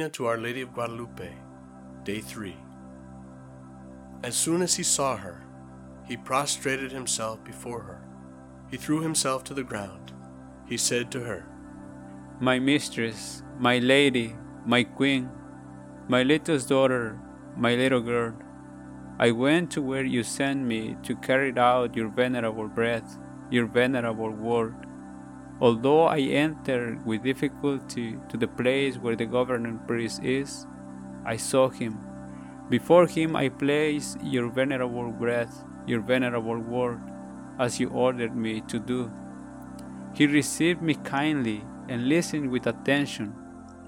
Novena to Our Lady of Guadalupe, Day 3. As soon as he saw her, he prostrated himself before her. He threw himself to the ground. He said to her, My mistress, my lady, my queen, my little daughter, my little girl, I went to where you sent me to carry out your venerable breath, your venerable word. Although I entered with difficulty to the place where the governing priest is, I saw him. Before him I placed your venerable breath, your venerable word, as you ordered me to do. He received me kindly and listened with attention,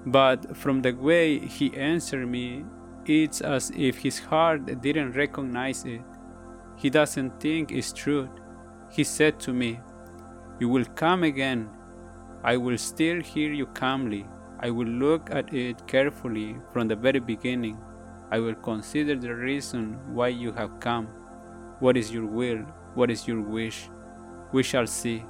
but from the way he answered me, it's as if his heart didn't recognize it. He doesn't think it's true. He said to me, You will come again. I will still hear you calmly. I will look at it carefully from the very beginning. I will consider the reason why you have come. What is your will? What is your wish? We shall see.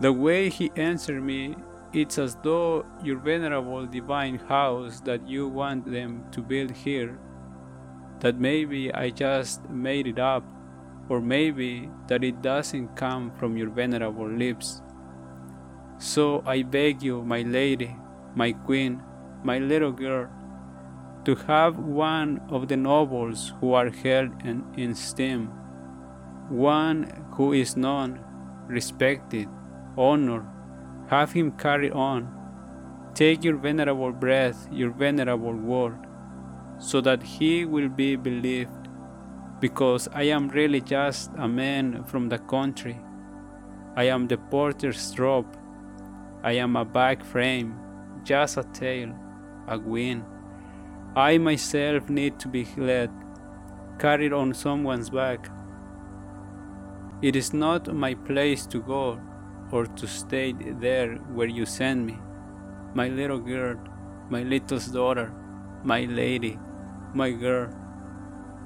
The way he answered me it's as though your venerable divine house that you want them to build here, that maybe I just made it up, or maybe that it doesn't come from your venerable lips. So I beg you, my lady, my queen, my little girl, to have one of the nobles who are held in, in esteem, one who is known, respected, honored, have him carry on. Take your venerable breath, your venerable word, so that he will be believed, because I am really just a man from the country. I am the porter's robe. I am a back frame, just a tail, a wing. I myself need to be led, carried on someone's back. It is not my place to go, or to stay there where you send me. My little girl, my little daughter, my lady, my girl,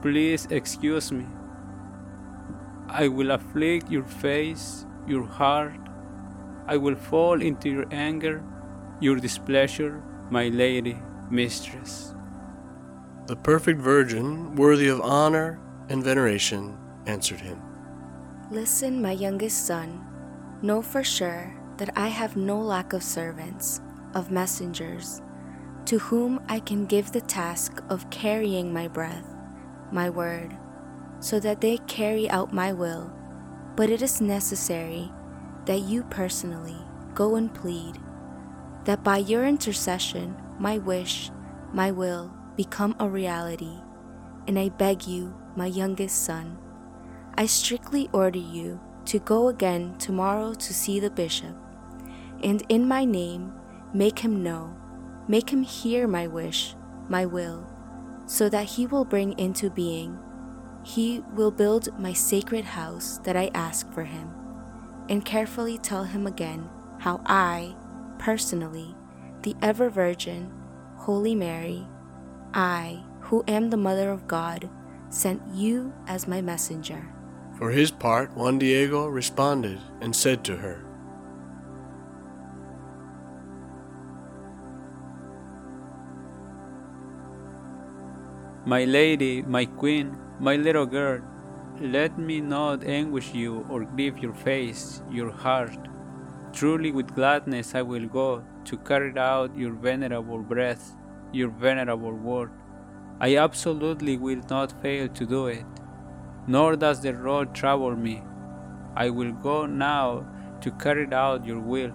please excuse me. I will afflict your face, your heart. I will fall into your anger, your displeasure, my lady, mistress. The perfect virgin, worthy of honor and veneration, answered him Listen, my youngest son Know for sure that I have no lack of servants, of messengers, to whom I can give the task of carrying my breath, my word, so that they carry out my will. But it is necessary that you personally go and plead, that by your intercession my wish, my will become a reality. And I beg you, my youngest son, I strictly order you to go again tomorrow to see the bishop, and in my name make him know, make him hear my wish, my will, so that he will bring into being. He will build my sacred house that I ask for him, and carefully tell him again how I, personally, the ever Virgin, Holy Mary, I, who am the Mother of God, sent you as my messenger. For his part, Juan Diego responded and said to her, My lady, my queen, my little girl, let me not anguish you or grieve your face, your heart. Truly, with gladness I will go to carry out your venerable breath, your venerable word. I absolutely will not fail to do it nor does the road trouble me. I will go now to carry out your will.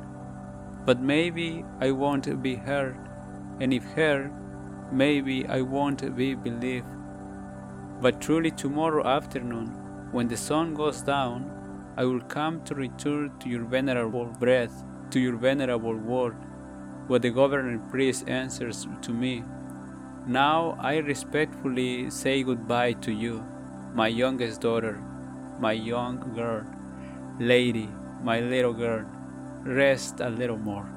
But maybe I won't be heard, and if heard, maybe I won't be believed. But truly, tomorrow afternoon, when the sun goes down, I will come to return to your venerable breath, to your venerable word, what the governing priest answers to me. Now I respectfully say goodbye to you my youngest daughter, my young girl, lady, my little girl, rest a little more.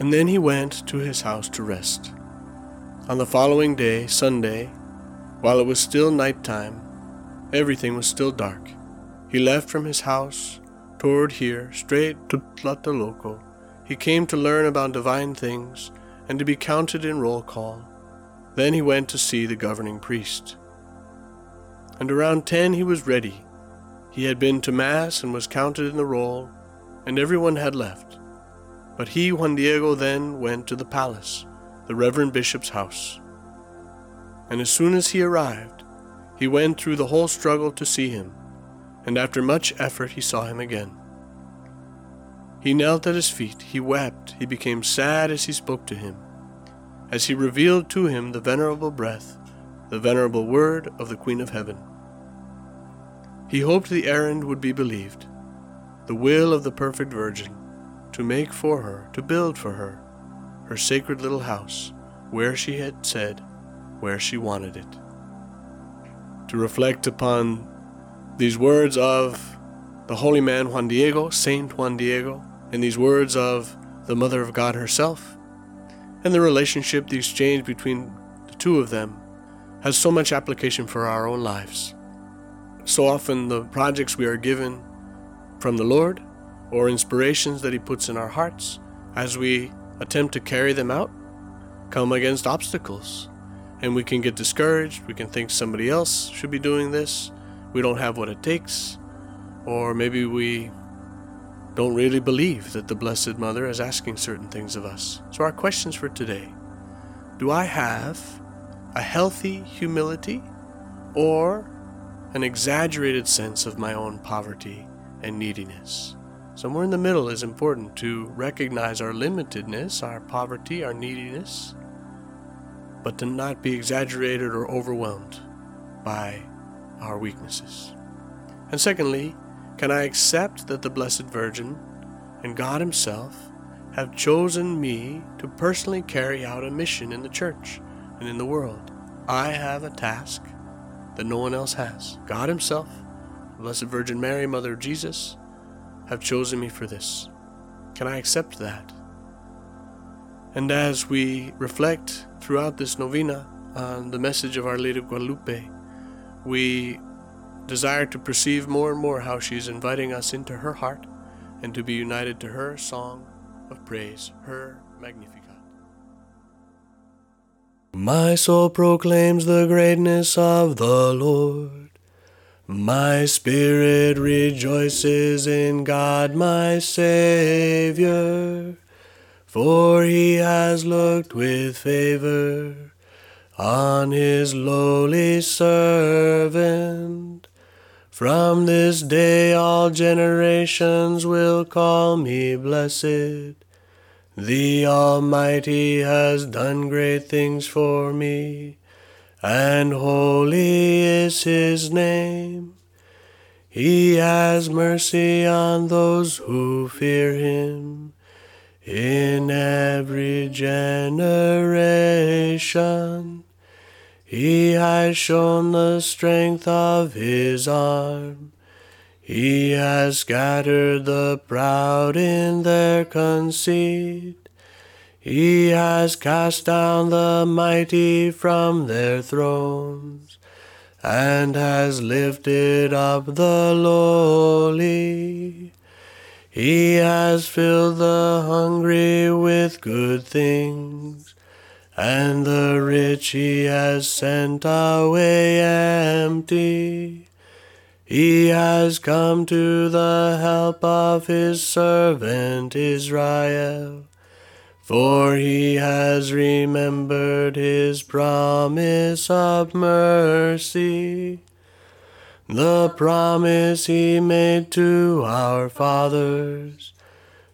And then he went to his house to rest. On the following day, Sunday, while it was still night time, everything was still dark. He left from his house toward here, straight to Tlatelolco. He came to learn about divine things and to be counted in roll call. Then he went to see the governing priest. And around ten he was ready. He had been to Mass and was counted in the roll, and everyone had left. But he, Juan Diego, then went to the palace, the Reverend Bishop's house. And as soon as he arrived, he went through the whole struggle to see him, and after much effort he saw him again. He knelt at his feet, he wept, he became sad as he spoke to him, as he revealed to him the venerable breath, the venerable word of the Queen of Heaven. He hoped the errand would be believed, the will of the perfect Virgin, to make for her, to build for her, her sacred little house, where she had said, where she wanted it to reflect upon these words of the holy man Juan Diego, Saint Juan Diego, and these words of the Mother of God herself, and the relationship, the exchange between the two of them, has so much application for our own lives. So often, the projects we are given from the Lord, or inspirations that He puts in our hearts, as we attempt to carry them out, come against obstacles and we can get discouraged. We can think somebody else should be doing this. We don't have what it takes. Or maybe we don't really believe that the Blessed Mother is asking certain things of us. So, our questions for today Do I have a healthy humility or an exaggerated sense of my own poverty and neediness? Somewhere in the middle is important to recognize our limitedness, our poverty, our neediness but to not be exaggerated or overwhelmed by our weaknesses. And secondly, can I accept that the Blessed Virgin and God Himself have chosen me to personally carry out a mission in the church and in the world? I have a task that no one else has. God Himself, the Blessed Virgin Mary, Mother of Jesus, have chosen me for this. Can I accept that? And as we reflect throughout this novena on the message of Our Lady of Guadalupe, we desire to perceive more and more how she is inviting us into her heart and to be united to her song of praise, her Magnificat. My soul proclaims the greatness of the Lord. My spirit rejoices in God my Savior for he has looked with favor on his lowly servant. From this day all generations will call me blessed. The Almighty has done great things for me, and holy is his name. He has mercy on those who fear him in every generation. He has shown the strength of his arm. He has scattered the proud in their conceit. He has cast down the mighty from their thrones, and has lifted up the lowly. He has filled the hungry with good things, and the rich he has sent away empty. He has come to the help of his servant Israel, for he has remembered his promise of mercy the promise he made to our fathers,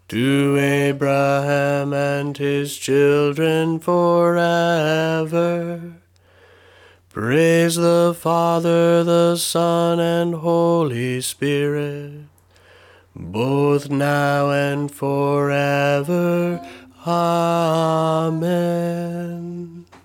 to Abraham and his children forever. Praise the Father, the Son, and Holy Spirit, both now and forever. Amen.